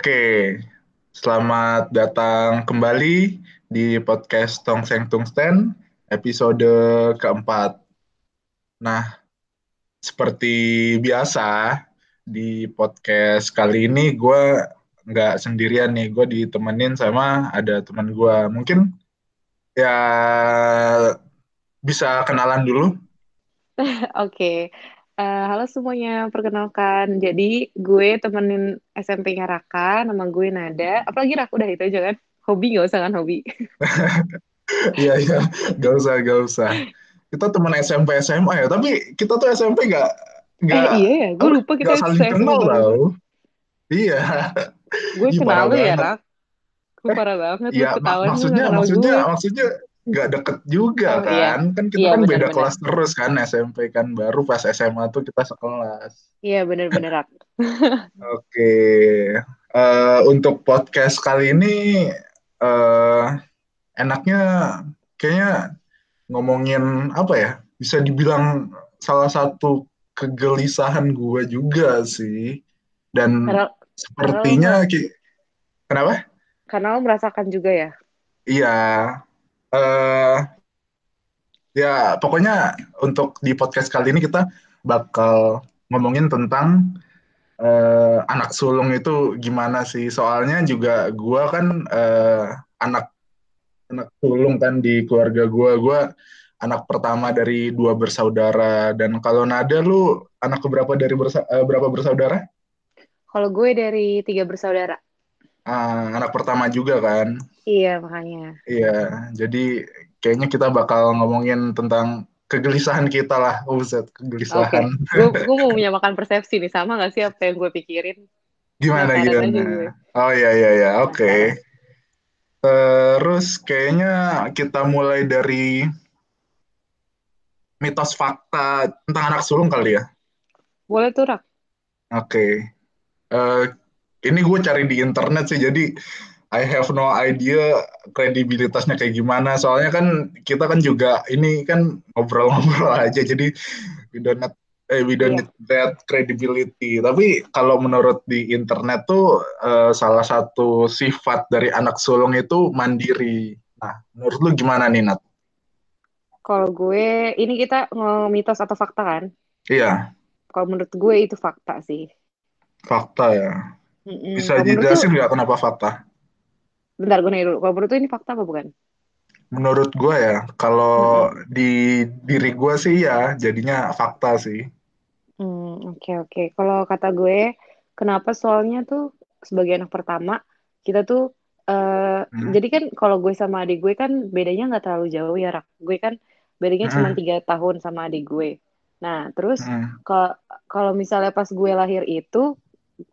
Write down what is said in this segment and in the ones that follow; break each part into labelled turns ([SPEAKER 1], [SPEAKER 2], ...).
[SPEAKER 1] Oke, selamat datang kembali di podcast Tong Seng Tungsten episode keempat. Nah, seperti biasa di podcast kali ini gue nggak sendirian nih, gue ditemenin sama ada teman gue. Mungkin ya bisa kenalan dulu.
[SPEAKER 2] Oke, Uh, halo semuanya, perkenalkan. Jadi gue temenin SMP-nya Raka, nama gue Nada. Apalagi Raka udah itu aja kan? Hobi nggak usah kan hobi?
[SPEAKER 1] Iya iya, gak usah gak usah. Kita teman SMP SMA ya, tapi kita tuh SMP nggak nggak.
[SPEAKER 2] Eh, iya ya, gue lupa kita
[SPEAKER 1] gak saling kenal tau. Iya.
[SPEAKER 2] Gue kenal lu ya Rak. Gue parah banget.
[SPEAKER 1] Iya, mak maksudnya maksudnya gue. maksudnya nggak deket juga oh, iya. kan iya. kan kita iya, kan bener, beda bener. kelas terus kan SMP kan baru pas SMA tuh kita sekelas
[SPEAKER 2] iya bener-bener
[SPEAKER 1] oke okay. uh, eh, untuk podcast kali ini uh, enaknya kayaknya ngomongin apa ya bisa dibilang salah satu kegelisahan gue juga sih dan karena, sepertinya karena lo, kenapa
[SPEAKER 2] karena lo merasakan juga ya
[SPEAKER 1] iya uh, ya pokoknya untuk di podcast kali ini kita bakal ngomongin tentang uh, anak sulung itu gimana sih soalnya juga gue kan uh, anak anak sulung kan di keluarga gue gue anak pertama dari dua bersaudara dan kalau Nada lu anak berapa dari bersa berapa bersaudara?
[SPEAKER 2] Kalau gue dari tiga bersaudara.
[SPEAKER 1] Uh, anak pertama juga kan?
[SPEAKER 2] Iya, makanya.
[SPEAKER 1] Iya, jadi kayaknya kita bakal ngomongin tentang kegelisahan kita lah, Uzet, kegelisahan.
[SPEAKER 2] Okay. Gue mau menyamakan persepsi nih, sama gak sih apa yang gue pikirin?
[SPEAKER 1] Gimana, gimana? Oh iya, iya, iya, oke. Okay. Terus kayaknya kita mulai dari mitos fakta tentang anak sulung kali ya?
[SPEAKER 2] Boleh tuh, Rak.
[SPEAKER 1] Oke. Okay. Uh, ini gue cari di internet sih, jadi I have no idea kredibilitasnya kayak gimana. Soalnya kan kita kan juga ini kan ngobrol-ngobrol aja, jadi we don't need, eh, we don't yeah. need that credibility. Tapi kalau menurut di internet tuh uh, salah satu sifat dari anak sulung itu mandiri. Nah, menurut lu gimana nih Nat?
[SPEAKER 2] Kalau gue, ini kita mitos atau fakta kan?
[SPEAKER 1] Iya.
[SPEAKER 2] Kalau menurut gue itu fakta sih.
[SPEAKER 1] Fakta ya. Mm-mm. Bisa dijelasin nggak kenapa fakta?
[SPEAKER 2] Bentar gue nanya dulu. Kalau menurut ini fakta apa bukan?
[SPEAKER 1] Menurut gue ya, kalau hmm. di diri gue sih ya jadinya fakta sih.
[SPEAKER 2] Hmm, oke okay, oke. Okay. Kalau kata gue, kenapa soalnya tuh sebagai anak pertama kita tuh uh, hmm. jadi kan kalau gue sama adik gue kan bedanya nggak terlalu jauh ya rak. Gue kan bedanya hmm. cuma tiga tahun sama adik gue. Nah terus hmm. kalau misalnya pas gue lahir itu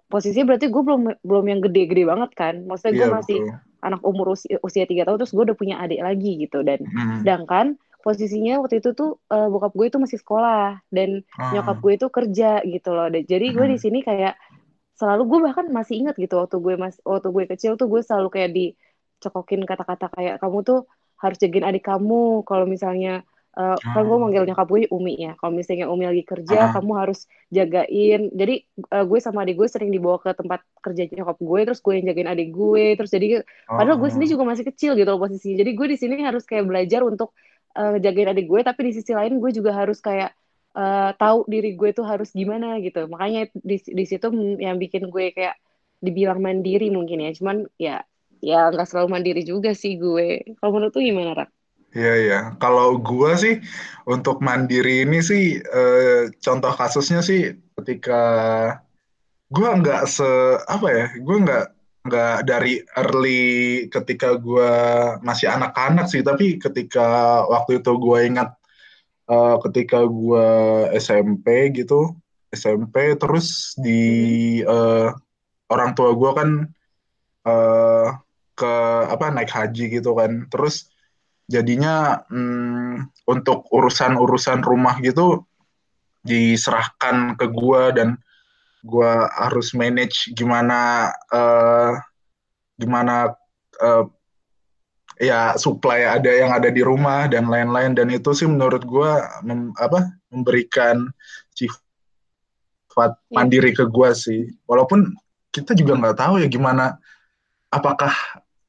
[SPEAKER 2] posisinya berarti gue belum belum yang gede-gede banget kan. Maksudnya gue yeah, masih betul anak umur usia, usia 3 tahun terus gue udah punya adik lagi gitu dan hmm. sedangkan posisinya waktu itu tuh uh, bokap gue itu masih sekolah dan hmm. nyokap gue itu kerja gitu loh. Dan, jadi gue di hmm. sini kayak selalu gue bahkan masih ingat gitu waktu gue mas waktu gue kecil tuh gue selalu kayak dicokokin kata-kata kayak kamu tuh harus jagain adik kamu kalau misalnya Uh, kan gue manggil nyokap gue Umi ya. Kalau misalnya Umi lagi kerja, uh. kamu harus jagain. Jadi uh, gue sama adik gue sering dibawa ke tempat kerja nyokap gue, terus gue yang jagain adik gue. Terus jadi, padahal gue sendiri juga masih kecil gitu loh posisinya. Jadi gue di sini harus kayak belajar untuk uh, jagain adik gue, tapi di sisi lain gue juga harus kayak uh, tahu diri gue tuh harus gimana gitu. Makanya di, di situ yang bikin gue kayak dibilang mandiri mungkin ya. Cuman ya ya nggak selalu mandiri juga sih gue. Kalau menurut tuh gimana, Rak?
[SPEAKER 1] Iya iya. Kalau gue sih untuk mandiri ini sih eh, contoh kasusnya sih ketika gue nggak se apa ya, gue nggak nggak dari early ketika gue masih anak-anak sih, tapi ketika waktu itu gue ingat uh, ketika gue SMP gitu, SMP terus di uh, orang tua gue kan uh, ke apa naik haji gitu kan, terus jadinya hmm, untuk urusan-urusan rumah gitu diserahkan ke gua dan gua harus manage gimana uh, gimana uh, ya supply ada yang ada di rumah dan lain-lain dan itu sih menurut gua mem, apa memberikan sifat iya. mandiri ke gua sih walaupun kita juga nggak tahu ya gimana apakah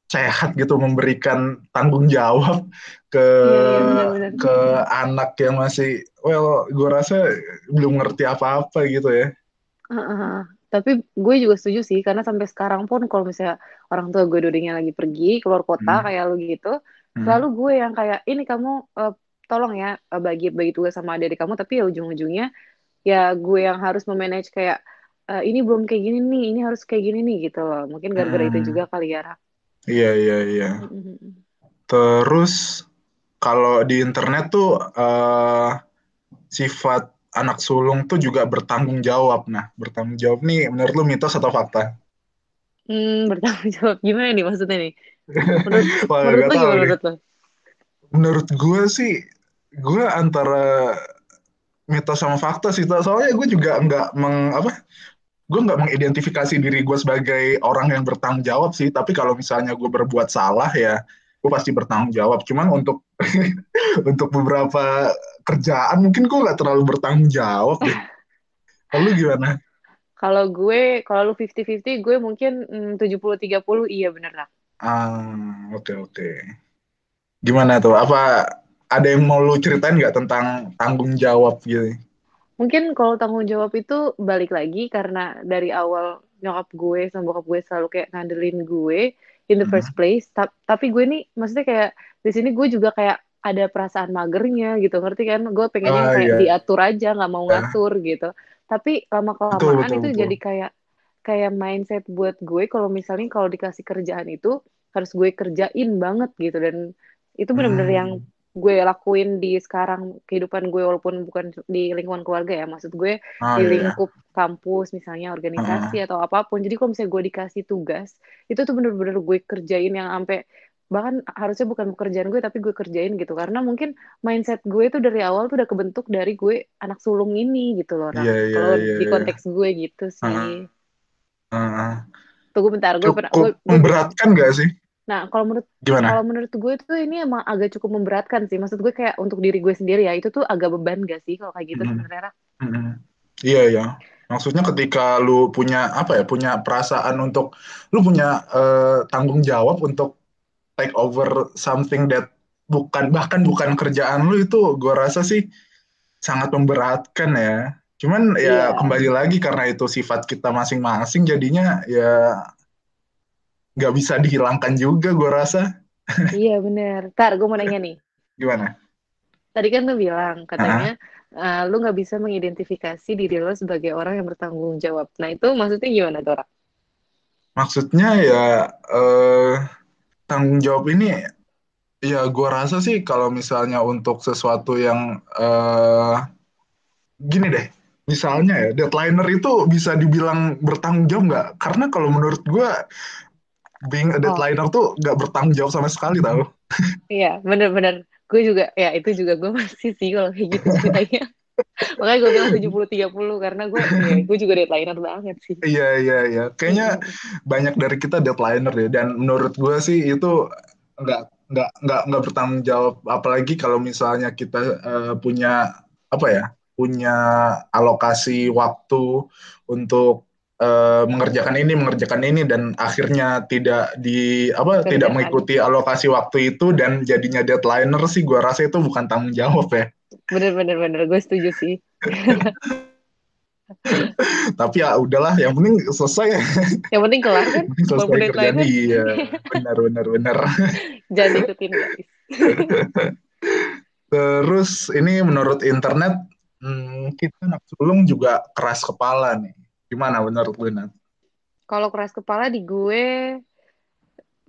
[SPEAKER 1] sehat gitu memberikan tanggung jawab ke yeah, iya, ke anak yang masih well gue rasa belum ngerti apa-apa gitu ya.
[SPEAKER 2] Uh, uh, tapi gue juga setuju sih karena sampai sekarang pun kalau misalnya orang tua gue duduknya lagi pergi keluar kota hmm. kayak lu gitu, hmm. selalu gue yang kayak ini kamu uh, tolong ya uh, bagi bagi tugas sama adik kamu tapi ya ujung-ujungnya ya gue yang harus memanage kayak uh, ini belum kayak gini nih, ini harus kayak gini nih gitu loh. Mungkin gara-gara hmm. itu juga kali ya, Rak.
[SPEAKER 1] Iya, iya, iya. Terus kalau di internet tuh uh, sifat anak sulung tuh juga bertanggung jawab. Nah, bertanggung jawab nih menurut lu mitos atau fakta?
[SPEAKER 2] Hmm, bertanggung jawab. Gimana nih maksudnya nih? Menurut, Wah, menurut lu gimana menurut lu?
[SPEAKER 1] Menurut gue sih, gue antara mitos sama fakta sih. Soalnya gue juga nggak meng apa gue nggak mengidentifikasi diri gue sebagai orang yang bertanggung jawab sih tapi kalau misalnya gue berbuat salah ya gue pasti bertanggung jawab. Cuman untuk untuk beberapa kerjaan mungkin gue nggak terlalu bertanggung jawab deh. Lalu gimana?
[SPEAKER 2] Kalau gue kalau lu 50-50 gue mungkin mm, tujuh puluh tiga puluh iya bener lah.
[SPEAKER 1] Ah oke okay, oke. Okay. gimana tuh? Apa ada yang mau lu ceritain nggak tentang tanggung jawab gitu
[SPEAKER 2] Mungkin kalau tanggung jawab itu balik lagi karena dari awal nyokap gue sama bokap gue selalu kayak ngandelin gue in the first mm-hmm. place. Ta tapi gue nih maksudnya kayak di sini gue juga kayak ada perasaan magernya gitu, ngerti kan? Gue pengennya uh, kayak iya. diatur aja, nggak mau iya. ngatur gitu. Tapi lama kelamaan itu betul. jadi kayak kayak mindset buat gue kalau misalnya kalau dikasih kerjaan itu harus gue kerjain banget gitu dan itu benar-benar hmm. yang gue lakuin di sekarang kehidupan gue walaupun bukan di lingkungan keluarga ya maksud gue oh, di iya. lingkup iya. kampus misalnya organisasi uh. atau apa pun jadi kalau misalnya gue dikasih tugas itu tuh bener-bener gue kerjain yang sampai bahkan harusnya bukan pekerjaan gue tapi gue kerjain gitu karena mungkin mindset gue itu dari awal tuh udah kebentuk dari gue anak sulung ini gitu loh nah, yeah, yeah, kalau yeah, di iya. konteks yeah. gue gitu sih uh, uh. tunggu bentar gue
[SPEAKER 1] pernah gue, gue memberatkan gak sih
[SPEAKER 2] Nah, kalau menurut Gimana? kalau menurut gue tuh ini emang agak cukup memberatkan sih. Maksud gue kayak untuk diri gue sendiri ya, itu tuh agak beban gak sih kalau kayak gitu mm -hmm. sebenarnya? Mm -hmm.
[SPEAKER 1] Iya, iya. Maksudnya ketika lu punya apa ya, punya perasaan untuk lu punya uh, tanggung jawab untuk take over something that bukan bahkan bukan kerjaan lu itu gue rasa sih sangat memberatkan ya. Cuman ya yeah. kembali lagi karena itu sifat kita masing-masing jadinya ya nggak bisa dihilangkan juga gue rasa.
[SPEAKER 2] iya bener. Tar, gue mau nanya nih.
[SPEAKER 1] Gimana?
[SPEAKER 2] Tadi kan lu bilang katanya uh, lu nggak bisa mengidentifikasi diri lo sebagai orang yang bertanggung jawab. Nah itu maksudnya gimana, Dora?
[SPEAKER 1] Maksudnya ya uh, tanggung jawab ini ya gue rasa sih kalau misalnya untuk sesuatu yang uh, gini deh misalnya ya deadlineer itu bisa dibilang bertanggung jawab nggak karena kalau menurut gue being a deadliner oh. tuh gak bertanggung jawab sama sekali tau.
[SPEAKER 2] Iya, bener-bener. Gue juga, ya itu juga gue masih sih kalau kayak gitu ceritanya. Makanya gue bilang 70-30 karena gue ya, gue juga deadliner banget sih.
[SPEAKER 1] Iya, iya, iya. Kayaknya banyak dari kita deadliner deh. Dan menurut gue sih itu nggak nggak nggak nggak bertanggung jawab apalagi kalau misalnya kita uh, punya apa ya punya alokasi waktu untuk uh, mengerjakan ini mengerjakan ini dan akhirnya tidak di apa Kerjaan. tidak mengikuti alokasi waktu itu dan jadinya deadlineer sih gue rasa itu bukan tanggung jawab ya.
[SPEAKER 2] Bener bener bener. Gue setuju sih.
[SPEAKER 1] Tapi ya udahlah yang penting selesai.
[SPEAKER 2] Yang penting kelar kan?
[SPEAKER 1] Selesai kerjaan. iya benar benar benar
[SPEAKER 2] jangan ikutin guys.
[SPEAKER 1] Terus ini menurut internet hmm, kita anak sulung juga keras kepala nih Gimana menurut lu, Nat?
[SPEAKER 2] Kalau keras kepala di gue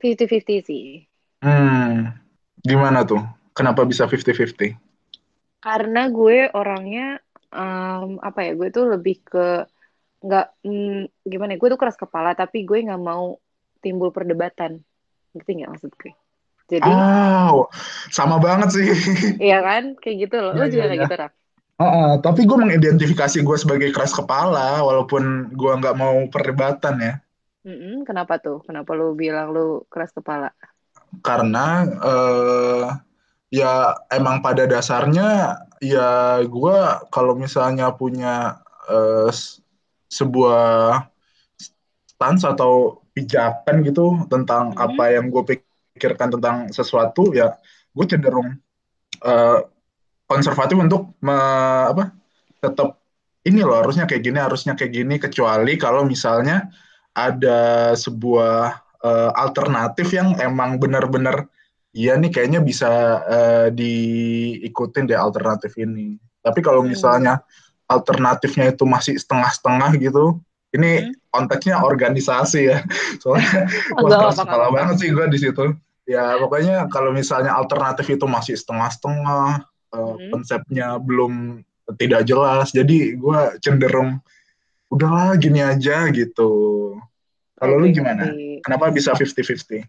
[SPEAKER 2] 50-50 sih.
[SPEAKER 1] Hmm, gimana tuh? Kenapa bisa 50-50?
[SPEAKER 2] Karena gue orangnya, um, apa ya, gue tuh lebih ke, nggak, mm, gimana ya, gue tuh keras kepala, tapi gue nggak mau timbul perdebatan. Ngerti nggak maksud gue?
[SPEAKER 1] Jadi, oh, sama banget sih.
[SPEAKER 2] Iya kan? Kayak gitu loh. Lo ya, juga ya, kayak ya. gitu, Rak?
[SPEAKER 1] Uh, uh, tapi gue mengidentifikasi gue sebagai keras kepala, walaupun gue nggak mau perdebatan ya.
[SPEAKER 2] Mm-mm, kenapa tuh? Kenapa lu bilang lu keras kepala?
[SPEAKER 1] Karena uh, ya emang pada dasarnya ya gue kalau misalnya punya uh, sebuah stance atau pijakan gitu tentang hmm. apa yang gue pikirkan tentang sesuatu ya gue cenderung uh, konservatif untuk me, apa tetap ini loh harusnya kayak gini harusnya kayak gini kecuali kalau misalnya ada sebuah uh, alternatif yang emang benar-benar iya nih kayaknya bisa uh, diikutin deh alternatif ini tapi kalau hmm. misalnya alternatifnya itu masih setengah-setengah gitu ini hmm. konteksnya organisasi ya soalnya wah kepala banget sih gue di situ ya pokoknya kalau misalnya alternatif itu masih setengah-setengah uh, hmm. konsepnya belum tidak jelas jadi gue cenderung udahlah gini aja gitu kalau lu gimana kenapa bisa 50-50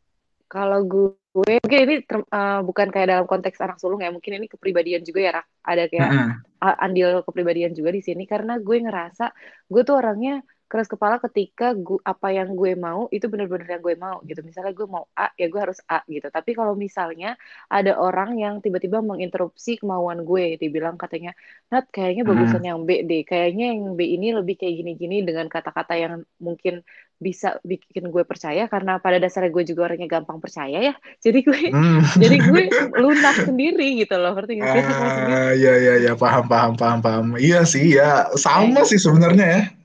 [SPEAKER 2] kalau gue mungkin ini uh, bukan kayak dalam konteks anak sulung ya mungkin ini kepribadian juga ya Rak. ada kayak mm -hmm. andil kepribadian juga di sini karena gue ngerasa gue tuh orangnya keras kepala ketika gue, apa yang gue mau itu benar-benar yang gue mau gitu. Misalnya gue mau A ya gue harus A gitu. Tapi kalau misalnya ada orang yang tiba-tiba menginterupsi kemauan gue, dibilang katanya, Nat kayaknya bagusan hmm. yang B deh. Kayaknya yang B ini lebih kayak gini-gini dengan kata-kata yang mungkin bisa bikin gue percaya karena pada dasarnya gue juga orangnya gampang percaya ya. Jadi gue hmm. jadi gue lunak sendiri gitu loh. Ngerti sih?
[SPEAKER 1] Ah, iya iya iya paham paham paham paham. Iya sih ya sama sih sebenarnya ya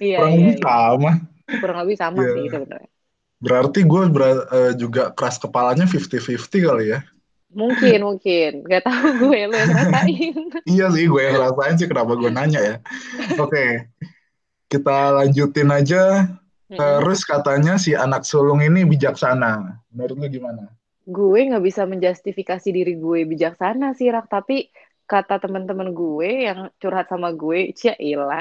[SPEAKER 2] Iya,
[SPEAKER 1] kurang
[SPEAKER 2] iya,
[SPEAKER 1] lebih iya. sama.
[SPEAKER 2] Kurang lebih sama yeah. sih sebenarnya.
[SPEAKER 1] Berarti gue ber uh, juga keras kepalanya 50-50 kali ya?
[SPEAKER 2] Mungkin, mungkin. Gak tahu gue, lo yang ngerasain.
[SPEAKER 1] iya sih, gue yang ngerasain sih kenapa gue nanya ya. Oke, okay. kita lanjutin aja. Terus katanya si anak sulung ini bijaksana. Menurut lu gimana?
[SPEAKER 2] Gue nggak bisa menjustifikasi diri gue bijaksana sih, Rak. Tapi kata teman-teman gue yang curhat sama gue, cia ilah.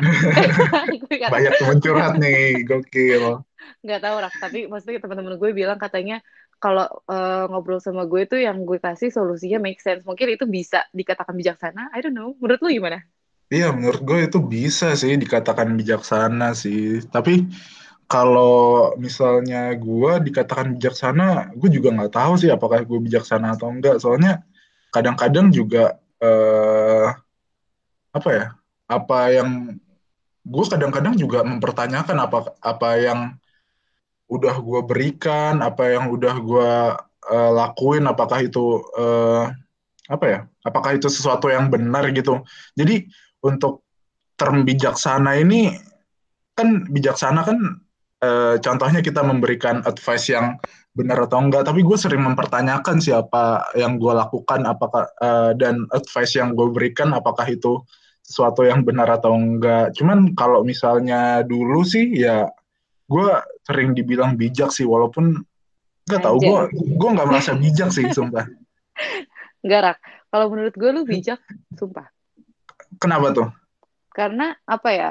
[SPEAKER 1] Banyak teman curhat nih, gokil.
[SPEAKER 2] Gak tau rak, tapi maksudnya teman-teman gue bilang katanya kalau uh, ngobrol sama gue tuh yang gue kasih solusinya make sense. Mungkin itu bisa dikatakan bijaksana. I don't know. Menurut lu gimana?
[SPEAKER 1] Iya, menurut gue itu bisa sih dikatakan bijaksana sih. Tapi kalau misalnya gue dikatakan bijaksana, gue juga nggak tahu sih apakah gue bijaksana atau enggak. Soalnya kadang-kadang juga uh, apa ya? Apa yang gue kadang-kadang juga mempertanyakan apa apa yang udah gue berikan apa yang udah gue uh, lakuin apakah itu uh, apa ya? Apakah itu sesuatu yang benar gitu? Jadi untuk term bijaksana ini kan bijaksana kan uh, contohnya kita memberikan advice yang benar atau enggak tapi gue sering mempertanyakan siapa yang gue lakukan apakah uh, dan advice yang gue berikan apakah itu sesuatu yang benar atau enggak. Cuman kalau misalnya dulu sih ya gue sering dibilang bijak sih walaupun nggak tahu gue gue nggak merasa bijak sih sumpah.
[SPEAKER 2] Enggak rak. Kalau menurut gue lu bijak sumpah.
[SPEAKER 1] Kenapa tuh?
[SPEAKER 2] Karena apa ya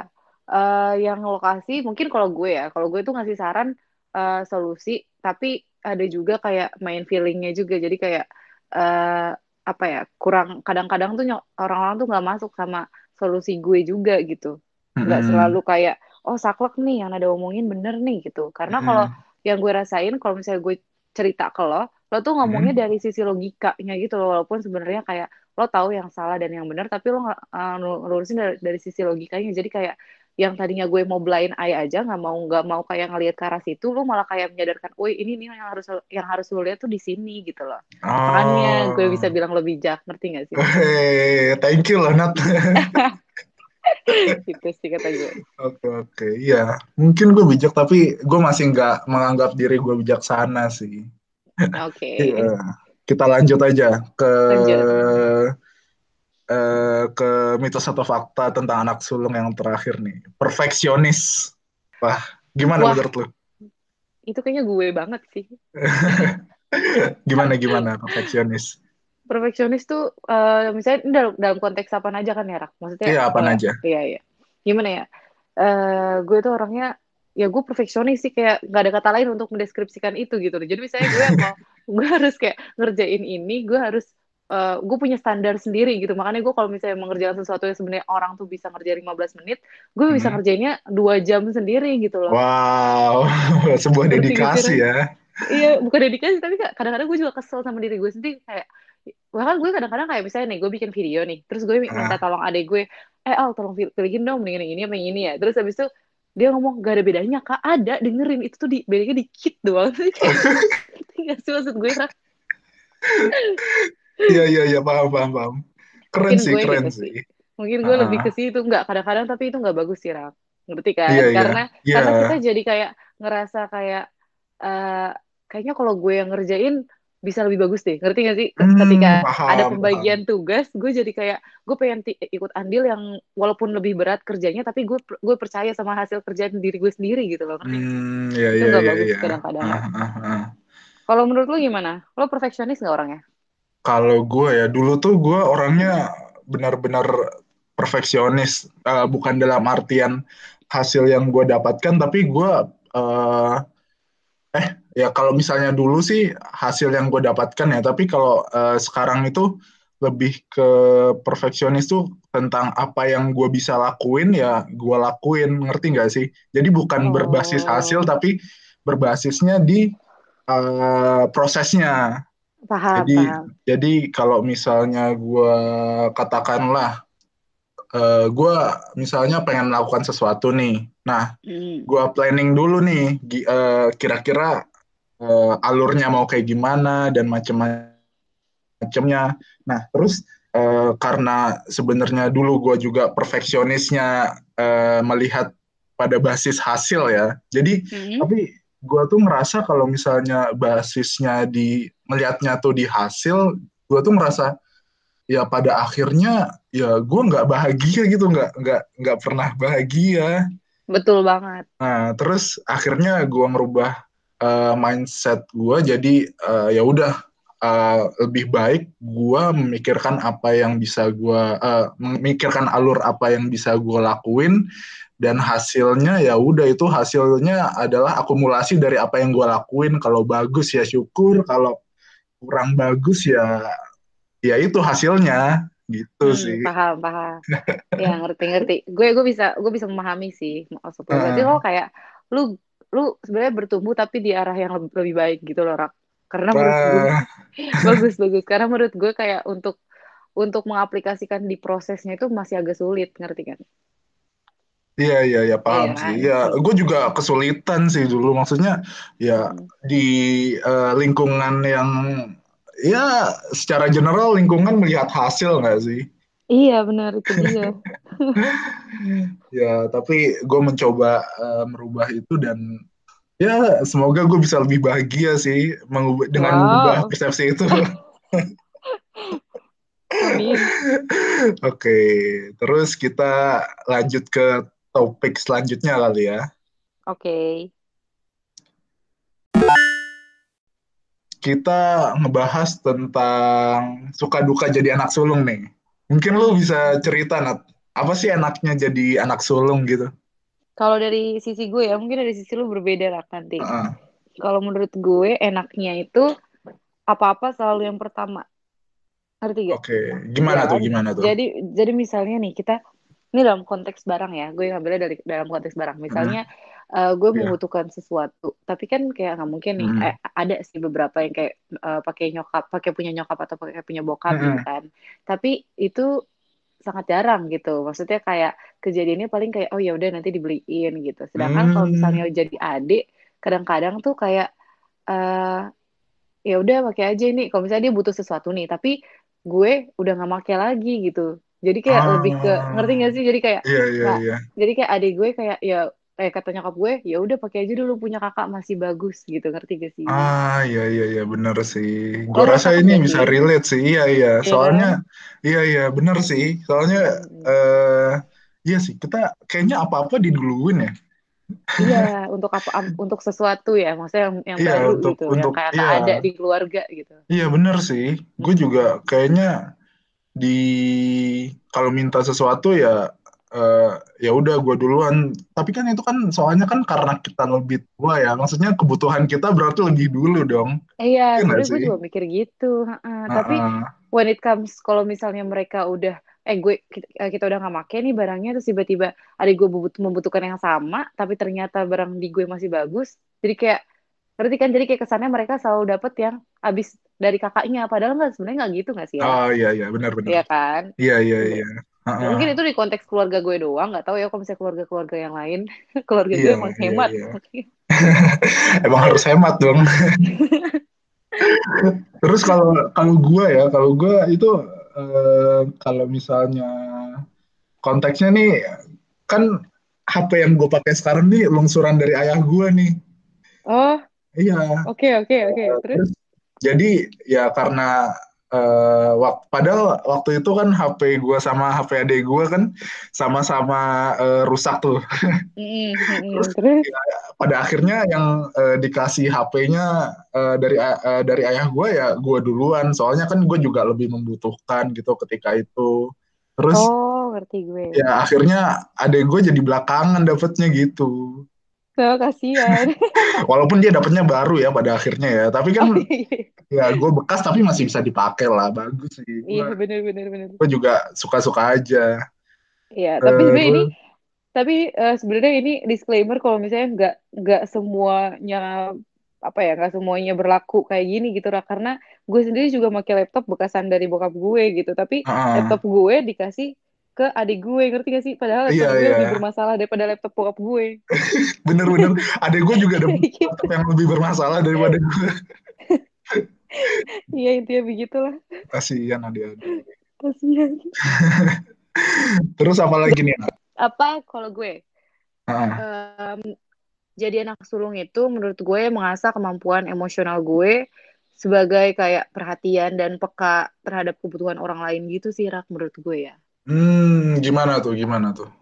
[SPEAKER 2] uh, yang lokasi mungkin kalau gue ya kalau gue tuh ngasih saran uh, solusi tapi ada juga kayak main feelingnya juga jadi kayak uh, apa ya kurang kadang-kadang tuh orang-orang tuh nggak masuk sama solusi gue juga gitu nggak hmm. selalu kayak oh saklek nih yang ada omongin bener nih gitu karena kalau hmm. yang gue rasain kalau misalnya gue cerita ke lo lo tuh ngomongnya hmm. dari sisi logikanya gitu loh walaupun sebenarnya kayak lo tahu yang salah dan yang benar tapi lo uh, lurusin dari, dari sisi logikanya jadi kayak yang tadinya gue mau blind eye aja nggak mau nggak mau kayak ngelihat ke arah situ lu malah kayak menyadarkan, woi ini nih yang harus yang harus lu lihat tuh di sini gitu loh. Oh. Makanya gue bisa bilang lebih bijak, ngerti gak sih?
[SPEAKER 1] Hey, thank you loh Nat.
[SPEAKER 2] itu sih kata gue.
[SPEAKER 1] Oke okay, oke, okay. iya mungkin gue bijak tapi gue masih nggak menganggap diri gue bijaksana sih.
[SPEAKER 2] Oke. Okay.
[SPEAKER 1] Iya. Kita lanjut aja ke lanjut uh, ke mitos atau fakta tentang anak sulung yang terakhir nih. Perfeksionis. Wah, gimana Wah, menurut lu?
[SPEAKER 2] Itu kayaknya gue banget sih.
[SPEAKER 1] gimana gimana perfeksionis?
[SPEAKER 2] Perfeksionis tuh uh, misalnya dalam, dalam konteks apa aja kan ya, Rak? Maksudnya
[SPEAKER 1] Iya, apa aja.
[SPEAKER 2] Iya, iya. Gimana ya? Uh, gue tuh orangnya ya gue perfeksionis sih kayak gak ada kata lain untuk mendeskripsikan itu gitu. Jadi misalnya gue mau gue harus kayak ngerjain ini, gue harus uh, eh, gue punya standar sendiri gitu. Makanya gue kalau misalnya mengerjakan sesuatu yang sebenarnya orang tuh bisa ngerjain 15 menit gue hmm. bisa ngerjainnya dua jam sendiri gitu loh.
[SPEAKER 1] Wow sebuah dedikasi ya.
[SPEAKER 2] Iya bukan dedikasi tapi kadang-kadang gue juga kesel sama diri gue sendiri. Kayak bahkan gue kadang-kadang kayak misalnya nih gue bikin video nih terus gue minta ah. tolong adek gue eh al tolong pilihin dong mendingan yang ini apa yang ini ya. Terus habis itu dia ngomong gak ada bedanya kak. Ada dengerin. Itu tuh di bedanya dikit doang. Nggak sih maksud gue?
[SPEAKER 1] Iya iya iya paham paham paham. Keren
[SPEAKER 2] mungkin
[SPEAKER 1] sih
[SPEAKER 2] gue
[SPEAKER 1] keren
[SPEAKER 2] gitu
[SPEAKER 1] sih.
[SPEAKER 2] sih mungkin gue lebih ke
[SPEAKER 1] Ah,
[SPEAKER 2] situ nggak kadang-kadang tapi itu nggak bagus sih Rak ngerti kan
[SPEAKER 1] iya iya
[SPEAKER 2] karena
[SPEAKER 1] iya.
[SPEAKER 2] karena kita jadi kayak ngerasa kayak eh kayaknya kalau gue yang ngerjain bisa lebih bagus deh ngerti gak sih
[SPEAKER 1] Hmm
[SPEAKER 2] ketika ada
[SPEAKER 1] paham paham.
[SPEAKER 2] pembagian tugas gue jadi kayak gue pengen ikut andil yang walaupun lebih berat kerjanya tapi gue gue percaya sama hasil kerjaan diri gue sendiri gitu loh ngerti gak?
[SPEAKER 1] Hmm iya
[SPEAKER 2] itu
[SPEAKER 1] iya
[SPEAKER 2] nggak
[SPEAKER 1] iya
[SPEAKER 2] bagus
[SPEAKER 1] iya.
[SPEAKER 2] kadang-kadang
[SPEAKER 1] Ah,
[SPEAKER 2] Rak
[SPEAKER 1] ah, ah.
[SPEAKER 2] kalau menurut lu gimana lo perfeksionis nggak orangnya
[SPEAKER 1] Kalau gue ya dulu tuh gue orangnya benar-benar perfeksionis, Eh, bukan dalam artian hasil yang gue dapatkan, tapi gue eh, eh ya kalau misalnya dulu sih hasil yang gue dapatkan ya, tapi kalau eh, sekarang itu lebih ke perfeksionis tuh tentang apa yang gue bisa lakuin ya gue lakuin, ngerti nggak sih? Jadi bukan berbasis hasil,
[SPEAKER 2] oh
[SPEAKER 1] tapi berbasisnya di eh, prosesnya.
[SPEAKER 2] Paham
[SPEAKER 1] Jadi,
[SPEAKER 2] paham
[SPEAKER 1] jadi kalau misalnya gue katakanlah, eh gue misalnya pengen melakukan sesuatu nih. Nah,
[SPEAKER 2] Hmm.
[SPEAKER 1] gue planning dulu nih, eh, kira-kira eh, alurnya mau kayak gimana dan macam-macamnya. Nah, terus eh, karena sebenarnya dulu gue juga perfeksionisnya eh, melihat pada basis hasil ya. Jadi,
[SPEAKER 2] Hmm.
[SPEAKER 1] tapi gue tuh ngerasa kalau misalnya basisnya di melihatnya tuh di hasil, gue tuh merasa ya pada akhirnya ya gue nggak bahagia gitu, nggak nggak nggak pernah bahagia.
[SPEAKER 2] betul banget
[SPEAKER 1] Nah, terus akhirnya gue merubah eh, mindset gue jadi eh, ya udah eh, lebih baik gue memikirkan apa yang bisa gue eh, memikirkan alur apa yang bisa gue lakuin dan hasilnya ya udah itu hasilnya adalah akumulasi dari apa yang gue lakuin. Kalau bagus ya syukur, kalau kurang bagus ya ya itu hasilnya gitu
[SPEAKER 2] Hmm,
[SPEAKER 1] sih.
[SPEAKER 2] paham, paham. Ya, ngerti, ngerti. Gue gue bisa gue bisa memahami sih maksud lo. Berarti lo
[SPEAKER 1] Nah,
[SPEAKER 2] kayak lu lu sebenarnya bertumbuh tapi di arah yang lebih, lebih baik gitu loh, Rak. Karena menurut gue
[SPEAKER 1] bah,
[SPEAKER 2] bagus bagus. Karena menurut gue kayak untuk untuk mengaplikasikan di prosesnya itu masih agak sulit, ngerti kan?
[SPEAKER 1] Iya, iya, ya
[SPEAKER 2] Iya
[SPEAKER 1] paham sih.
[SPEAKER 2] kan?
[SPEAKER 1] Ya, gue juga kesulitan sih dulu. Maksudnya, ya
[SPEAKER 2] Hmm.
[SPEAKER 1] di eh, lingkungan yang, ya secara general lingkungan melihat hasil nggak sih?
[SPEAKER 2] Iya, benar itu dia.
[SPEAKER 1] Ya, tapi gue mencoba eh, merubah itu dan ya semoga gue bisa lebih bahagia sih mengubah, dengan mengubah
[SPEAKER 2] Wow.
[SPEAKER 1] persepsi itu. Oke, terus kita lanjut ke topik selanjutnya kali ya.
[SPEAKER 2] Oke.
[SPEAKER 1] kita ngebahas tentang suka duka jadi anak sulung nih. Mungkin lu bisa cerita, Nat, apa sih enaknya jadi anak sulung gitu?
[SPEAKER 2] Kalau dari sisi gue ya, mungkin dari sisi lu berbeda lah nanti.
[SPEAKER 1] Heeh.
[SPEAKER 2] Kalau menurut gue enaknya itu apa-apa selalu yang pertama. Ngerti gak?
[SPEAKER 1] Oke,
[SPEAKER 2] Ya
[SPEAKER 1] gimana tuh,
[SPEAKER 2] kan?
[SPEAKER 1] gimana tuh?
[SPEAKER 2] Jadi jadi misalnya nih kita ini dalam konteks barang ya, gue ngambilnya dari dalam konteks barang.
[SPEAKER 1] Hmm,
[SPEAKER 2] Misalnya eh, gue
[SPEAKER 1] iya.
[SPEAKER 2] membutuhkan sesuatu, tapi kan kayak nggak mungkin nih.
[SPEAKER 1] Hmm,
[SPEAKER 2] Eh, ada sih beberapa yang kayak eh, pakai nyokap, pakai punya nyokap atau pakai punya bokap gitu
[SPEAKER 1] hmm,
[SPEAKER 2] kan. Tapi itu sangat jarang gitu. Maksudnya kayak kejadiannya paling kayak oh ya udah nanti dibeliin gitu. Sedangkan kalau misalnya
[SPEAKER 1] hmm,
[SPEAKER 2] jadi adik, kadang-kadang tuh kayak eh ya udah pakai aja ini. Kalau misalnya dia butuh sesuatu nih, tapi gue udah nggak pakai lagi gitu. Jadi kayak lebih ke ngerti
[SPEAKER 1] ah,
[SPEAKER 2] gak sih? Jadi kayak
[SPEAKER 1] iya, iya,
[SPEAKER 2] nggak.
[SPEAKER 1] iya.
[SPEAKER 2] Jadi kayak adik gue kayak ya eh kata nyokap gue ya udah pakai aja dulu punya kakak masih bagus gitu ngerti gak sih?
[SPEAKER 1] Ah, iya, iya, iya, bener sih. Gue rasa ini bisa
[SPEAKER 2] sih?
[SPEAKER 1] relate sih, iya, iya.
[SPEAKER 2] Iya?
[SPEAKER 1] Soalnya, iya, iya, bener sih. Soalnya,
[SPEAKER 2] Hmm.
[SPEAKER 1] eh, iya sih, kita kayaknya apa-apa diduluin ya.
[SPEAKER 2] Iya, untuk apa untuk sesuatu ya, maksudnya yang yang
[SPEAKER 1] Iya,
[SPEAKER 2] baru
[SPEAKER 1] untuk
[SPEAKER 2] gitu, yang
[SPEAKER 1] untuk
[SPEAKER 2] kayak
[SPEAKER 1] iya,
[SPEAKER 2] ada di keluarga gitu.
[SPEAKER 1] iya bener sih. Gue juga kayaknya di kalau minta sesuatu ya eh, ya udah gue duluan. Tapi kan itu kan soalnya kan karena kita lebih tua ya. Maksudnya kebutuhan kita berarti lebih dulu dong.
[SPEAKER 2] Iya,
[SPEAKER 1] Iya nggak
[SPEAKER 2] sebenarnya gue juga mikir gitu. heeh. Tapi
[SPEAKER 1] Heeh.
[SPEAKER 2] when it comes kalau misalnya mereka udah eh gue kita, kita udah nggak make nih barangnya terus tiba-tiba adik gue membutuhkan yang sama tapi ternyata barang di gue masih bagus jadi kayak ngerti kan jadi kayak kesannya mereka selalu dapet yang abis dari kakaknya padahal nggak sebenarnya nggak gitu nggak sih ya
[SPEAKER 1] Oh iya iya benar benar.
[SPEAKER 2] Iya kan
[SPEAKER 1] Iya iya iya.
[SPEAKER 2] Uh-uh. Mungkin itu di konteks keluarga gue doang, nggak tahu ya kalau misalnya keluarga-keluarga yang lain. keluarga iya, gue emang iya, hemat. Iya.
[SPEAKER 1] emang harus hemat dong. Terus kalau kalau gue ya, kalau gue itu uh, kalau misalnya konteksnya nih kan HP yang gue pakai sekarang nih lungsuran dari ayah gue nih.
[SPEAKER 2] Oh.
[SPEAKER 1] Iya.
[SPEAKER 2] Oke okay, oke okay, oke. Okay. Terus?
[SPEAKER 1] Jadi ya karena uh, wak padahal waktu itu kan HP gue sama HP adik gue kan sama-sama uh, rusak tuh. Mm, terus, ya, pada akhirnya yang uh, dikasih HP-nya uh, dari uh, dari ayah gue ya gue duluan. Soalnya kan gue juga lebih membutuhkan gitu ketika itu. Terus
[SPEAKER 2] Oh, ngerti gue.
[SPEAKER 1] Ya akhirnya adik gue jadi belakangan dapetnya gitu.
[SPEAKER 2] Oh, kasihan.
[SPEAKER 1] Walaupun dia dapetnya baru ya pada akhirnya ya, tapi kan oh, iya. ya gue bekas tapi masih bisa dipakai lah, bagus sih.
[SPEAKER 2] Iya benar benar benar.
[SPEAKER 1] Gue juga suka-suka aja.
[SPEAKER 2] Iya, tapi uh, sebenarnya ini tapi uh, sebenarnya ini disclaimer kalau misalnya nggak nggak semuanya apa ya nggak semuanya berlaku kayak gini gitu lah karena gue sendiri juga pakai laptop bekasan dari bokap gue gitu tapi uh, laptop gue dikasih ke adik gue ngerti gak sih? Padahal laptop iya, gue iya. lebih bermasalah daripada laptop bokap gue.
[SPEAKER 1] Bener-bener. Adik gue juga ada gitu. laptop yang lebih bermasalah daripada gue.
[SPEAKER 2] Iya intinya begitulah.
[SPEAKER 1] Kasihan adik-adik.
[SPEAKER 2] Kasihan.
[SPEAKER 1] Terus apa lagi nih
[SPEAKER 2] apa kalau gue? Uh. um, jadi anak sulung itu menurut gue mengasah kemampuan emosional gue sebagai kayak perhatian dan peka terhadap kebutuhan orang lain gitu sih rak menurut gue ya
[SPEAKER 1] Hmm, gimana tuh? Gimana tuh?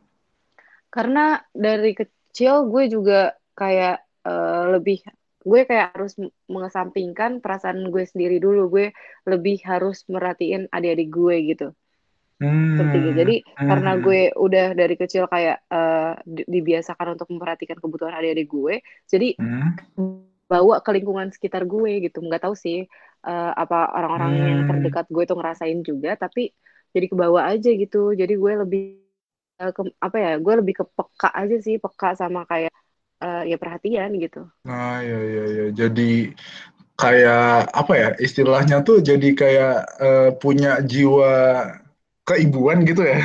[SPEAKER 2] Karena dari kecil gue juga kayak uh, lebih gue kayak harus mengesampingkan perasaan gue sendiri dulu. Gue lebih harus merhatiin adik-adik gue gitu. Hmm. Jadi hmm. karena gue udah dari kecil kayak uh, dibiasakan untuk memperhatikan kebutuhan adik-adik gue, jadi hmm. bawa ke lingkungan sekitar gue gitu. Nggak tahu sih uh, apa orang-orang hmm. yang terdekat gue tuh ngerasain juga, tapi jadi ke bawah aja gitu. Jadi gue lebih uh, ke, apa ya gue lebih ke peka aja sih peka sama kayak uh, ya perhatian gitu.
[SPEAKER 1] Nah ya ya ya jadi kayak apa ya istilahnya tuh jadi kayak uh, punya jiwa keibuan gitu ya.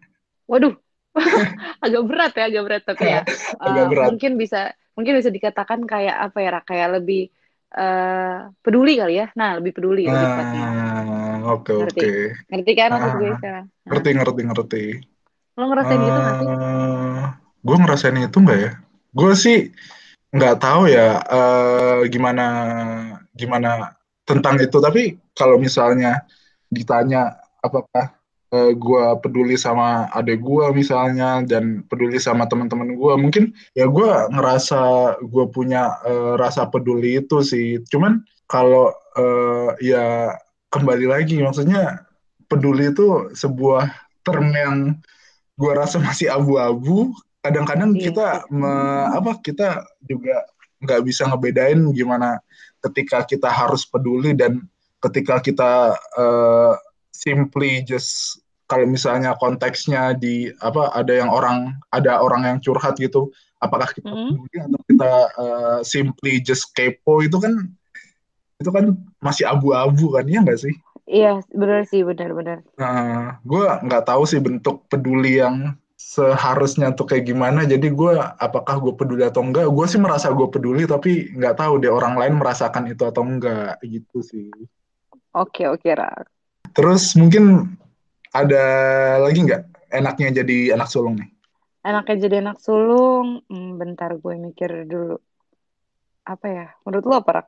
[SPEAKER 2] Waduh agak berat ya agak berat. Tapi ya agak berat. mungkin bisa mungkin bisa dikatakan kayak apa ya kayak lebih uh, peduli kali ya. Nah, lebih peduli lebih
[SPEAKER 1] ah, Oke oke.
[SPEAKER 2] Okay. Ngerti kan maksud gue sekarang?
[SPEAKER 1] Nah. Ngerti ngerti ngerti.
[SPEAKER 2] Lo ngerasain uh, gitu nggak sih?
[SPEAKER 1] Eh, gue ngerasain itu nggak ya? Gue sih nggak tahu ya uh, gimana gimana tentang itu. Tapi kalau misalnya ditanya apakah uh, eh, gue peduli sama adek gue misalnya dan peduli sama teman-teman gue mungkin ya gue ngerasa gue punya uh, rasa peduli itu sih cuman kalau uh, ya kembali lagi maksudnya peduli itu sebuah term yang gue rasa masih abu-abu kadang-kadang iya. kita me, apa kita juga nggak bisa ngebedain gimana ketika kita harus peduli dan ketika kita uh, simply just kalau misalnya konteksnya di apa ada yang orang ada orang yang curhat gitu apakah kita mm -hmm. atau kita uh, simply just kepo itu kan itu kan masih abu-abu kan ya nggak sih?
[SPEAKER 2] Iya benar sih benar-benar
[SPEAKER 1] nah gue nggak tahu sih bentuk peduli yang seharusnya tuh kayak gimana. Jadi gue apakah gue peduli atau enggak gue sih merasa gue peduli tapi nggak tahu deh orang lain merasakan itu atau enggak gitu sih.
[SPEAKER 2] Oke oke Rak
[SPEAKER 1] terus mungkin ada lagi nggak? Enaknya jadi anak sulung nih.
[SPEAKER 2] Enaknya jadi anak sulung? Hmm, bentar gue mikir dulu. Apa ya? Menurut lo apa Rak?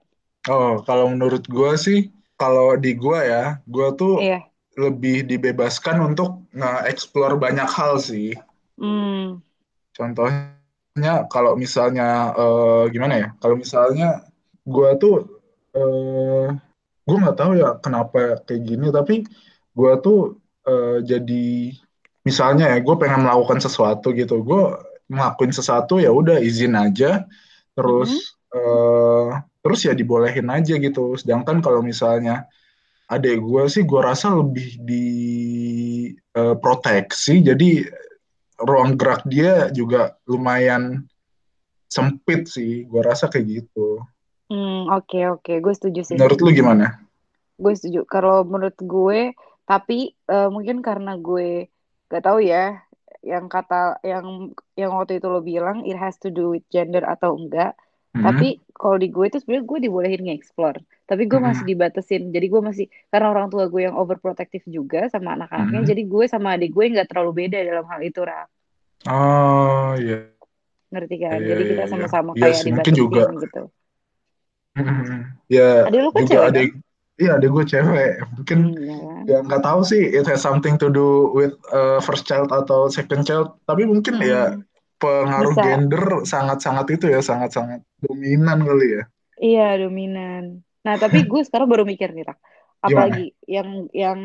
[SPEAKER 1] Oh kalau menurut gue sih kalau di gue ya gue tuh iya. lebih dibebaskan untuk nge-explore banyak hal sih hmm. contohnya kalau misalnya uh, gimana ya kalau misalnya gue tuh uh, gue nggak tahu ya kenapa kayak gini tapi gue tuh uh, jadi misalnya ya gue pengen melakukan sesuatu gitu gue ngelakuin sesuatu ya udah izin aja terus mm -hmm. Uh, terus ya dibolehin aja gitu. Sedangkan kalau misalnya adek gue sih gue rasa lebih di uh, proteksi. Jadi ruang gerak dia juga lumayan sempit sih. Gue rasa kayak gitu.
[SPEAKER 2] Hmm oke okay, oke. Okay. gue setuju sih.
[SPEAKER 1] Menurut lu gimana?
[SPEAKER 2] Gue setuju. Kalau menurut gue tapi uh, mungkin karena gue gak tahu ya yang kata yang yang waktu itu lo bilang it has to do with gender atau enggak hmm. tapi kalau di gue itu sebenarnya gue dibolehin nge-explore tapi gue masih hmm. dibatasin jadi gue masih karena orang tua gue yang overprotective juga sama anak-anaknya hmm. jadi gue sama adik gue nggak terlalu beda dalam hal itu rak
[SPEAKER 1] oh iya yeah.
[SPEAKER 2] ngerti kan yeah, jadi kita iya, iya. sama-sama yeah. kayak yes, dibatasin juga. gitu
[SPEAKER 1] hmm. ya adik lo kan juga cewek adik kan? Iya, ada gue cewek. Mungkin hmm, ya nggak tahu sih it has something to do with uh, first child atau second child. Tapi mungkin hmm. ya pengaruh Bisa. gender sangat-sangat itu ya, sangat-sangat dominan kali ya.
[SPEAKER 2] Iya, dominan. Nah, tapi gue sekarang baru mikir nih, Rak. Apalagi Gimana? yang yang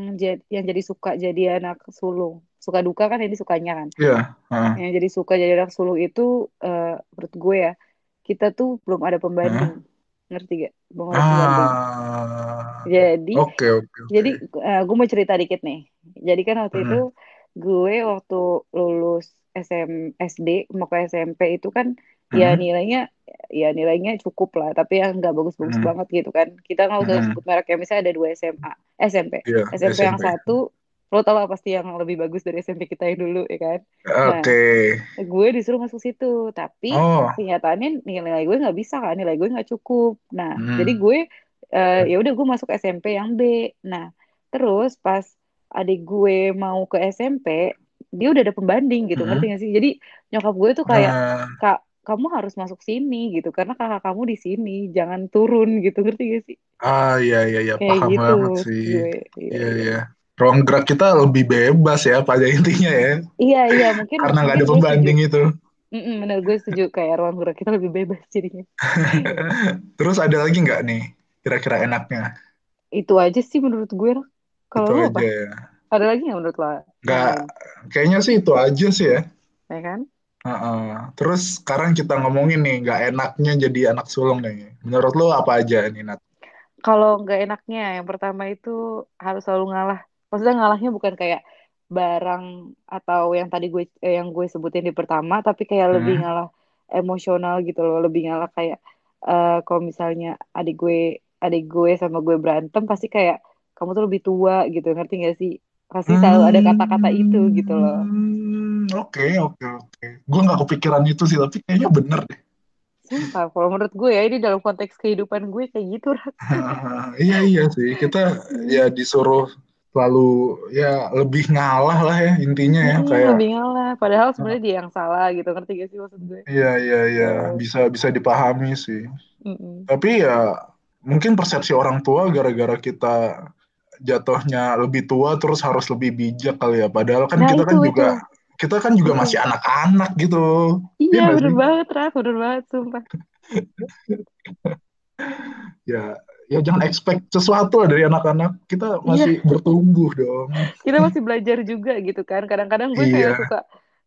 [SPEAKER 2] yang jadi suka jadi anak sulung. Suka duka kan ini sukanya kan.
[SPEAKER 1] Iya. Uh.
[SPEAKER 2] Yang jadi suka jadi anak sulung itu uh, menurut gue ya, kita tuh belum ada pembanding. Uh ngerti gak? Bung ah, Jadi,
[SPEAKER 1] okay, okay, okay.
[SPEAKER 2] jadi uh, gue mau cerita dikit nih. Jadi kan waktu hmm. itu gue waktu lulus SM SD mau ke SMP itu kan ya hmm. ya nilainya ya nilainya cukup lah tapi yang nggak bagus-bagus hmm. banget gitu kan kita nggak usah hmm. sebut merek ya misalnya ada dua SMA SMP yeah, SMP, SMP yang satu lo tau lah pasti yang lebih bagus dari SMP kita yang dulu ya kan
[SPEAKER 1] nah, oke okay.
[SPEAKER 2] gue disuruh masuk situ tapi oh. kenyataannya nilai gue nggak bisa kan nilai gue nggak cukup nah hmm. jadi gue uh, ya udah gue masuk SMP yang B nah terus pas adik gue mau ke SMP dia udah ada pembanding gitu hmm. ngerti gak sih jadi nyokap gue tuh kayak uh. kak kamu harus masuk sini gitu karena kakak kamu di sini jangan turun gitu ngerti gak sih
[SPEAKER 1] ah iya iya iya paham gitu, banget sih gue, iya iya, iya ruang gerak kita lebih bebas ya pada intinya ya.
[SPEAKER 2] Iya iya mungkin
[SPEAKER 1] karena nggak ada pembanding itu.
[SPEAKER 2] Mm bener gue setuju kayak ruang gerak kita lebih bebas jadinya.
[SPEAKER 1] Terus ada lagi nggak nih kira-kira enaknya?
[SPEAKER 2] Itu aja sih menurut gue. Kalau itu aja apa? ya. Ada lagi nggak menurut lo?
[SPEAKER 1] Nggak, kayaknya sih itu aja sih ya.
[SPEAKER 2] Ya kan?
[SPEAKER 1] Uh -uh. Terus sekarang kita ngomongin nih nggak enaknya jadi anak sulung nih. Menurut lo apa aja nih Nat?
[SPEAKER 2] Kalau nggak enaknya yang pertama itu harus selalu ngalah maksudnya ngalahnya bukan kayak barang atau yang tadi gue eh, yang gue sebutin di pertama tapi kayak hmm. lebih ngalah emosional gitu loh lebih ngalah kayak uh, kalau misalnya adik gue adik gue sama gue berantem pasti kayak kamu tuh lebih tua gitu ngerti gak sih pasti selalu ada kata-kata itu gitu loh.
[SPEAKER 1] Hmm, oke oke oke. Gue nggak kepikiran itu sih tapi kayaknya bener deh.
[SPEAKER 2] Sumpah, kalau menurut gue ya ini dalam konteks kehidupan gue kayak gitu.
[SPEAKER 1] iya iya sih, kita ya disuruh selalu ya lebih ngalah lah ya intinya ya
[SPEAKER 2] hmm, kayak lebih ngalah. Padahal sebenarnya dia yang salah gitu ngerti gak sih maksud gue?
[SPEAKER 1] Iya iya iya. Bisa bisa dipahami sih. Mm tapi ya mungkin persepsi orang tua gara-gara kita jatuhnya lebih tua terus harus lebih bijak kali ya. Padahal kan nah, kita kan itu, kan juga itu. kita kan juga masih anak-anak gitu.
[SPEAKER 2] Iya ya, bener banget Raf bener banget sumpah.
[SPEAKER 1] Ya ya jangan expect sesuatu lah dari anak-anak. Kita masih iya. bertumbuh dong.
[SPEAKER 2] Kita masih belajar juga gitu kan. Kadang-kadang gue iya. kayak suka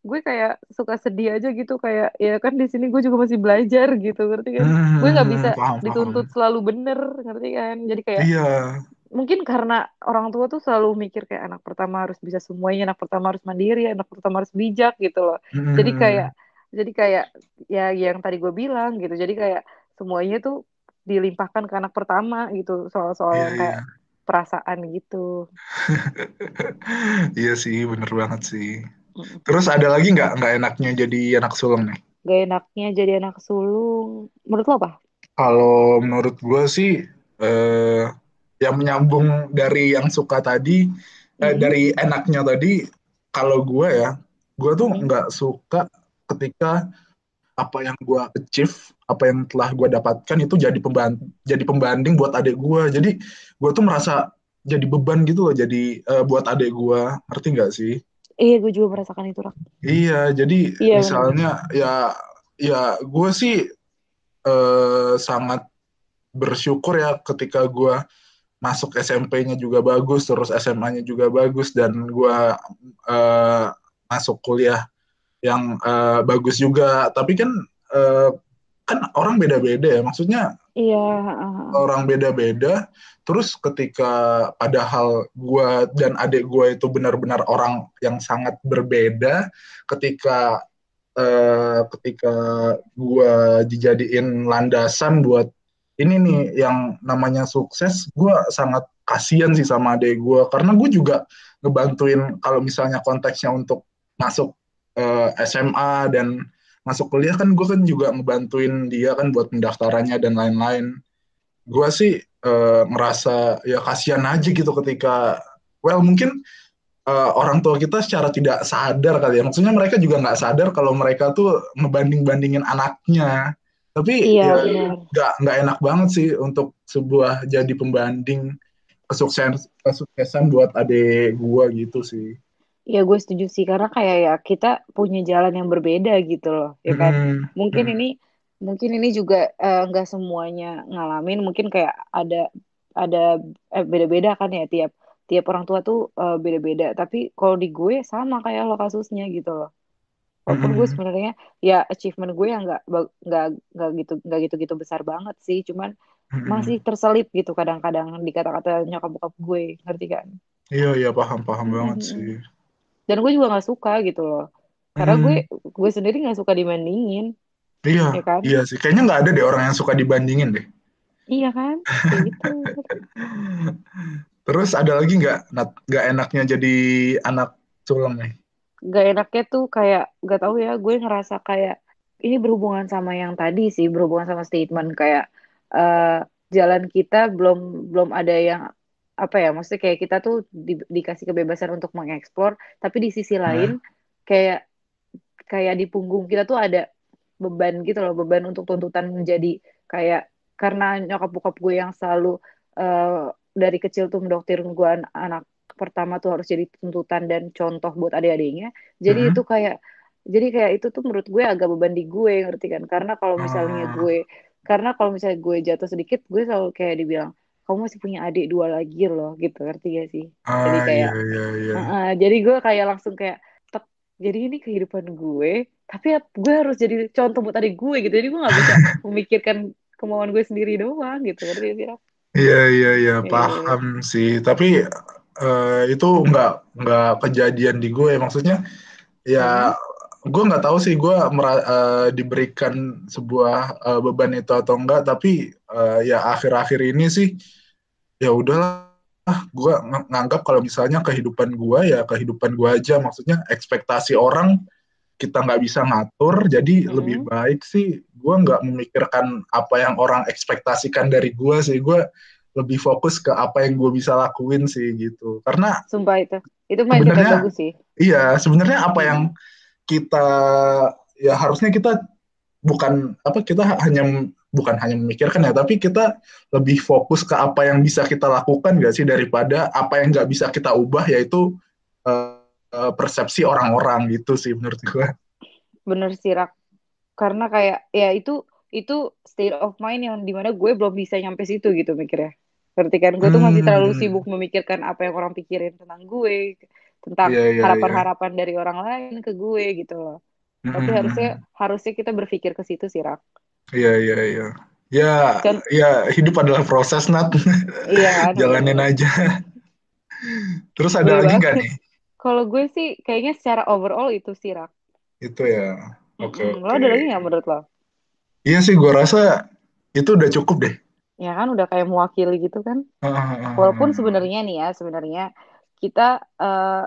[SPEAKER 2] gue kayak suka sedih aja gitu. Kayak ya kan di sini gue juga masih belajar gitu ngerti kan? Hmm, gue nggak bisa paham, dituntut paham. selalu bener ngerti kan? Jadi kayak
[SPEAKER 1] iya.
[SPEAKER 2] Mungkin karena orang tua tuh selalu mikir kayak anak pertama harus bisa semuanya anak pertama harus mandiri anak pertama harus bijak gitu loh hmm. jadi kayak jadi kayak ya yang tadi gue bilang gitu jadi kayak semuanya tuh dilimpahkan ke anak pertama gitu soal-soal yeah, kayak yeah. perasaan gitu.
[SPEAKER 1] iya sih, bener banget sih. Terus ada lagi nggak nggak enaknya jadi anak sulung nih?
[SPEAKER 2] Gak enaknya jadi anak sulung, menurut lo apa?
[SPEAKER 1] Kalau menurut gue sih, eh, yang menyambung dari yang suka tadi, mm eh, dari enaknya tadi, kalau gue ya, gue tuh nggak suka ketika apa yang gue achieve apa yang telah gue dapatkan itu jadi pembanding jadi pembanding buat adik gue jadi gue tuh merasa jadi beban gitu loh jadi uh, buat adik gue ngerti nggak sih?
[SPEAKER 2] Iya gue juga merasakan itu Rak.
[SPEAKER 1] iya jadi iya, misalnya bener. ya ya gue sih uh, sangat bersyukur ya ketika gue masuk SMP-nya juga bagus terus SMA-nya juga bagus dan gue uh, masuk kuliah yang uh, bagus juga. Tapi kan uh, kan orang beda-beda ya maksudnya
[SPEAKER 2] iya
[SPEAKER 1] orang beda-beda. Terus ketika padahal gue dan adik gue itu benar-benar orang yang sangat berbeda ketika uh, ketika gue dijadiin landasan buat ini nih yang namanya sukses gue sangat kasihan sih sama adik gue karena gue juga ngebantuin kalau misalnya konteksnya untuk masuk uh, eh, SMA dan masuk kuliah kan gue kan juga ngebantuin dia kan buat pendaftarannya dan lain-lain. Gue sih uh, ngerasa ya kasihan aja gitu ketika well mungkin uh, orang tua kita secara tidak sadar kali ya. Maksudnya mereka juga nggak sadar kalau mereka tuh ngebanding bandingin anaknya tapi iya, ya nggak nggak enak banget sih untuk sebuah jadi pembanding kesuksesan kesuksesan buat adik gue gitu sih
[SPEAKER 2] Ya gue setuju sih karena kayak ya kita punya jalan yang berbeda gitu loh, ya kan. Hmm. Mungkin hmm. ini mungkin ini juga eh, nggak uh, semuanya ngalamin, mungkin kayak ada ada eh, beda-beda kan ya tiap tiap orang tua tuh uh, beda-beda. Tapi kalau di gue sama kayak lo kasusnya gitu loh. Walaupun hmm. gue sebenarnya ya achievement gue yang nggak nggak nggak gitu nggak gitu-gitu besar banget sih, cuman hmm. masih terselip gitu kadang-kadang di kata-kata nyokap bokap gue, ngerti kan?
[SPEAKER 1] Iya iya paham paham banget hmm. sih
[SPEAKER 2] dan gue juga nggak suka gitu loh karena hmm. gue gue sendiri nggak suka dibandingin
[SPEAKER 1] iya ya kan? iya sih kayaknya nggak ada deh orang yang suka dibandingin deh
[SPEAKER 2] iya kan gitu
[SPEAKER 1] terus ada lagi nggak nggak enaknya jadi anak sulung nih
[SPEAKER 2] Gak enaknya tuh kayak gak tahu ya gue ngerasa kayak ini berhubungan sama yang tadi sih berhubungan sama statement kayak uh, jalan kita belum belum ada yang apa ya maksudnya kayak kita tuh di, dikasih kebebasan untuk mengeksplor tapi di sisi lain kayak kayak di punggung kita tuh ada beban gitu loh beban untuk tuntutan menjadi kayak karena nyokap bokap gue yang selalu uh, dari kecil tuh mendoktrin gue anak pertama tuh harus jadi tuntutan dan contoh buat adik-adiknya jadi hmm. itu kayak jadi kayak itu tuh menurut gue agak beban di gue ngerti kan karena kalau misalnya ah. gue karena kalau misalnya gue jatuh sedikit gue selalu kayak dibilang kamu masih punya adik dua lagi loh gitu ngerti gak sih ah, jadi kayak iya, iya, iya. Uh, uh, jadi gue kayak langsung kayak tek jadi ini kehidupan gue tapi ya, gue harus jadi contoh buat adik gue gitu jadi gue nggak bisa memikirkan kemauan gue sendiri doang gitu ngerti gak sih
[SPEAKER 1] iya iya iya paham yeah. sih tapi uh, itu nggak nggak kejadian di gue maksudnya ya hmm. gue nggak tahu sih. Gue uh, diberikan sebuah uh, beban itu atau enggak tapi uh, ya akhir-akhir ini sih ya udahlah. Gue ng nganggap kalau misalnya kehidupan gue ya kehidupan gue aja. Maksudnya ekspektasi orang kita nggak bisa ngatur. Jadi hmm. lebih baik sih gue nggak memikirkan apa yang orang ekspektasikan dari gue sih. Gue lebih fokus ke apa yang gue bisa lakuin sih gitu. Karena
[SPEAKER 2] sumpah itu. Itu sebenarnya bagus sih.
[SPEAKER 1] iya sebenarnya apa yang kita ya harusnya kita bukan apa kita hanya bukan hanya memikirkan ya tapi kita lebih fokus ke apa yang bisa kita lakukan gak sih daripada apa yang nggak bisa kita ubah yaitu uh, uh, persepsi orang-orang gitu sih menurut gue
[SPEAKER 2] bener sih rak. Karena kayak ya itu itu state of mind yang di mana gue belum bisa nyampe situ gitu mikirnya berarti kan gue tuh masih terlalu hmm. sibuk memikirkan apa yang orang pikirin tentang gue tentang iya, iya, harapan-harapan yeah, yeah. dari orang lain ke gue gitu loh. Tapi harusnya harusnya kita berpikir ke situ sih, Rak.
[SPEAKER 1] Iya, iya, iya. Ya, kan, ya hidup adalah proses, Nat. Iya. Jalanin aja. Terus ada lagi nggak nih?
[SPEAKER 2] Kalau gue sih kayaknya secara overall itu sih, Rak.
[SPEAKER 1] Itu ya. Oke. Okay,
[SPEAKER 2] hmm, okay. Lo ada lagi nggak menurut lo?
[SPEAKER 1] Iya sih, gue rasa itu udah cukup deh.
[SPEAKER 2] Ya kan, udah kayak mewakili gitu kan. Walaupun sebenarnya nih ya, sebenarnya kita uh,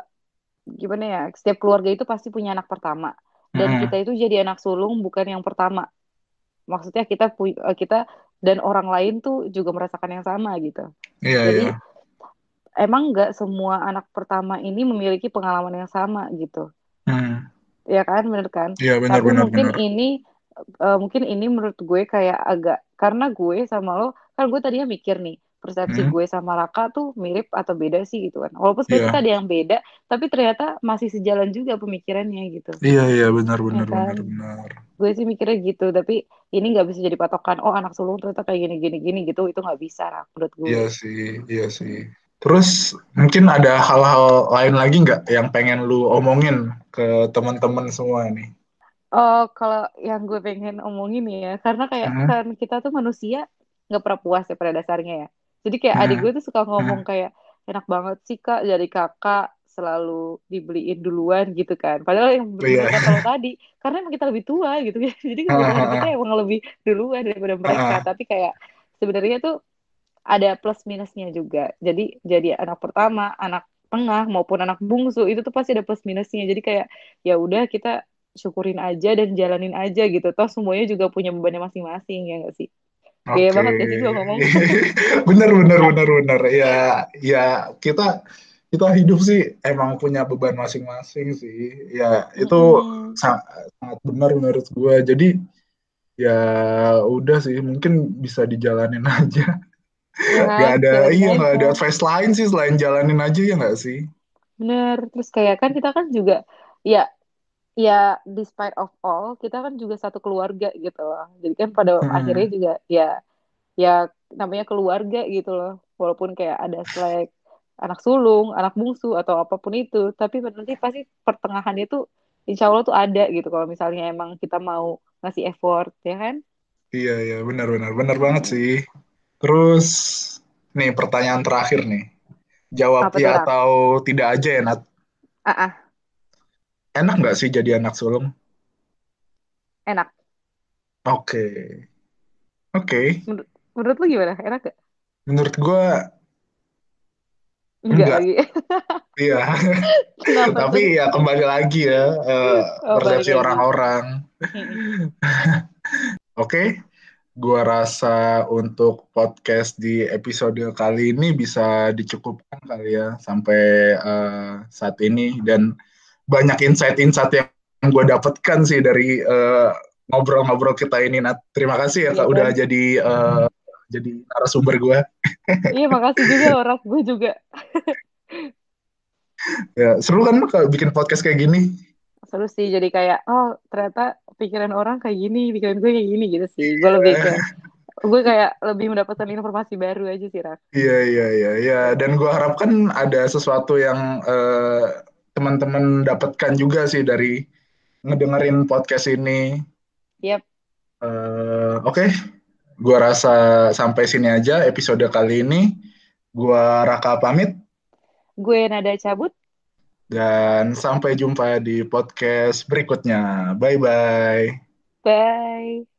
[SPEAKER 2] gimana ya setiap keluarga itu pasti punya anak pertama dan kita itu jadi anak sulung bukan yang pertama maksudnya kita eh, kita dan orang lain tuh juga merasakan yang sama gitu
[SPEAKER 1] yeah,
[SPEAKER 2] jadi yeah. emang nggak semua anak pertama ini memiliki pengalaman yang sama gitu hmm. ya kan benar kan
[SPEAKER 1] yeah, benar,
[SPEAKER 2] tapi
[SPEAKER 1] benar,
[SPEAKER 2] mungkin
[SPEAKER 1] benar.
[SPEAKER 2] ini uh, mungkin ini menurut gue kayak agak karena gue sama lo kan gue tadinya mikir nih persepsi hmm. gue sama Raka tuh mirip atau beda sih gitu kan. Walaupun sebenarnya yeah. kita ada yang beda, tapi ternyata masih sejalan juga pemikirannya gitu.
[SPEAKER 1] Iya iya benar benar ya kan? benar benar.
[SPEAKER 2] Gue sih mikirnya gitu, tapi ini nggak bisa jadi patokan. Oh anak sulung ternyata kayak gini gini gini gitu, itu nggak bisa Rak, menurut gue.
[SPEAKER 1] Iya sih, iya sih. Terus mungkin ada hal-hal lain lagi nggak yang pengen lu omongin ke teman-teman semua nih?
[SPEAKER 2] Oh, kalau yang gue pengen omongin ya, karena kayak hmm. kan kita tuh manusia nggak pernah puas ya pada dasarnya ya. Jadi kayak hmm. adik gue tuh suka ngomong hmm. kayak enak banget sih kak dari kakak selalu dibeliin duluan gitu kan. Padahal yang benar yeah. kata tadi, karena emang kita lebih tua gitu ya. Jadi kebutuhan kita emang lebih duluan daripada mereka. Tapi kayak sebenarnya tuh ada plus minusnya juga. Jadi jadi anak pertama, anak tengah maupun anak bungsu itu tuh pasti ada plus minusnya jadi kayak ya udah kita syukurin aja dan jalanin aja gitu toh semuanya juga punya bebannya masing-masing ya nggak sih Gaya
[SPEAKER 1] Oke.
[SPEAKER 2] banget ya sih gue ngomong.
[SPEAKER 1] Bener, bener, bener, bener. Ya, ya kita kita hidup sih emang punya beban masing-masing sih. Ya, itu
[SPEAKER 2] Mm-mm.
[SPEAKER 1] sangat, sangat benar menurut gue. Jadi ya udah sih, mungkin bisa dijalanin aja.
[SPEAKER 2] Ya
[SPEAKER 1] Gak
[SPEAKER 2] kan,
[SPEAKER 1] ada, iya nggak ada advice lain sih selain jalanin aja ya nggak sih?
[SPEAKER 2] Bener. Terus kayak kan kita kan juga ya ya despite of all kita kan juga satu keluarga gitu loh. Jadi kan pada akhirnya
[SPEAKER 1] Hmm,
[SPEAKER 2] juga ya ya namanya keluarga gitu loh. Walaupun kayak ada selek anak sulung, anak bungsu atau apa pun itu, tapi nanti pasti pertengahannya tuh insya Allah tuh ada gitu kalau misalnya emang kita mau ngasih effort ya kan.
[SPEAKER 1] iya, iya, benar-benar, benar banget
[SPEAKER 2] Hmm.
[SPEAKER 1] sih. Terus nih pertanyaan terakhir nih, jawab
[SPEAKER 2] Apa
[SPEAKER 1] ya atau tidak aja ya Nat.
[SPEAKER 2] Ah, ah,
[SPEAKER 1] Enak nggak sih jadi anak sulung?
[SPEAKER 2] enak.
[SPEAKER 1] Oke, oke.
[SPEAKER 2] Menur- menurut lu gimana? Enak gak?
[SPEAKER 1] Menurut gue
[SPEAKER 2] Enggak
[SPEAKER 1] enggak.
[SPEAKER 2] lagi.
[SPEAKER 1] Iya.
[SPEAKER 2] Tuh?
[SPEAKER 1] Tapi ya kembali lagi ya eh,
[SPEAKER 2] Oh,
[SPEAKER 1] persepsi orang-orang. Oke, gua rasa untuk podcast di episode kali ini bisa dicukupkan kali ya sampai eh, saat ini dan banyak insight-insight yang gue dapatkan sih dari eh, ngobrol-ngobrol kita ini. Nat, terima kasih ya
[SPEAKER 2] Iya
[SPEAKER 1] kak udah
[SPEAKER 2] kan?
[SPEAKER 1] jadi eh, jadi narasumber gue.
[SPEAKER 2] Iya, makasih juga loh, Rak. Gue juga.
[SPEAKER 1] Ya, seru kan kalau bikin podcast kayak gini?
[SPEAKER 2] Seru sih, jadi kayak, oh ternyata pikiran orang kayak gini, pikiran gue kayak gini gitu sih. Gue lebih ke, gue kayak lebih mendapatkan informasi baru aja sih, Rak.
[SPEAKER 1] Iya, iya, iya, iya. Dan gue harapkan ada sesuatu yang eh, teman-teman dapatkan juga sih dari ngedengerin podcast ini.
[SPEAKER 2] Yap,
[SPEAKER 1] Eh, Oke, gue rasa sampai sini aja episode kali ini. Gue Raka pamit
[SPEAKER 2] gue nada cabut.
[SPEAKER 1] dan sampai jumpa di podcast berikutnya. Bye-bye.
[SPEAKER 2] Bye.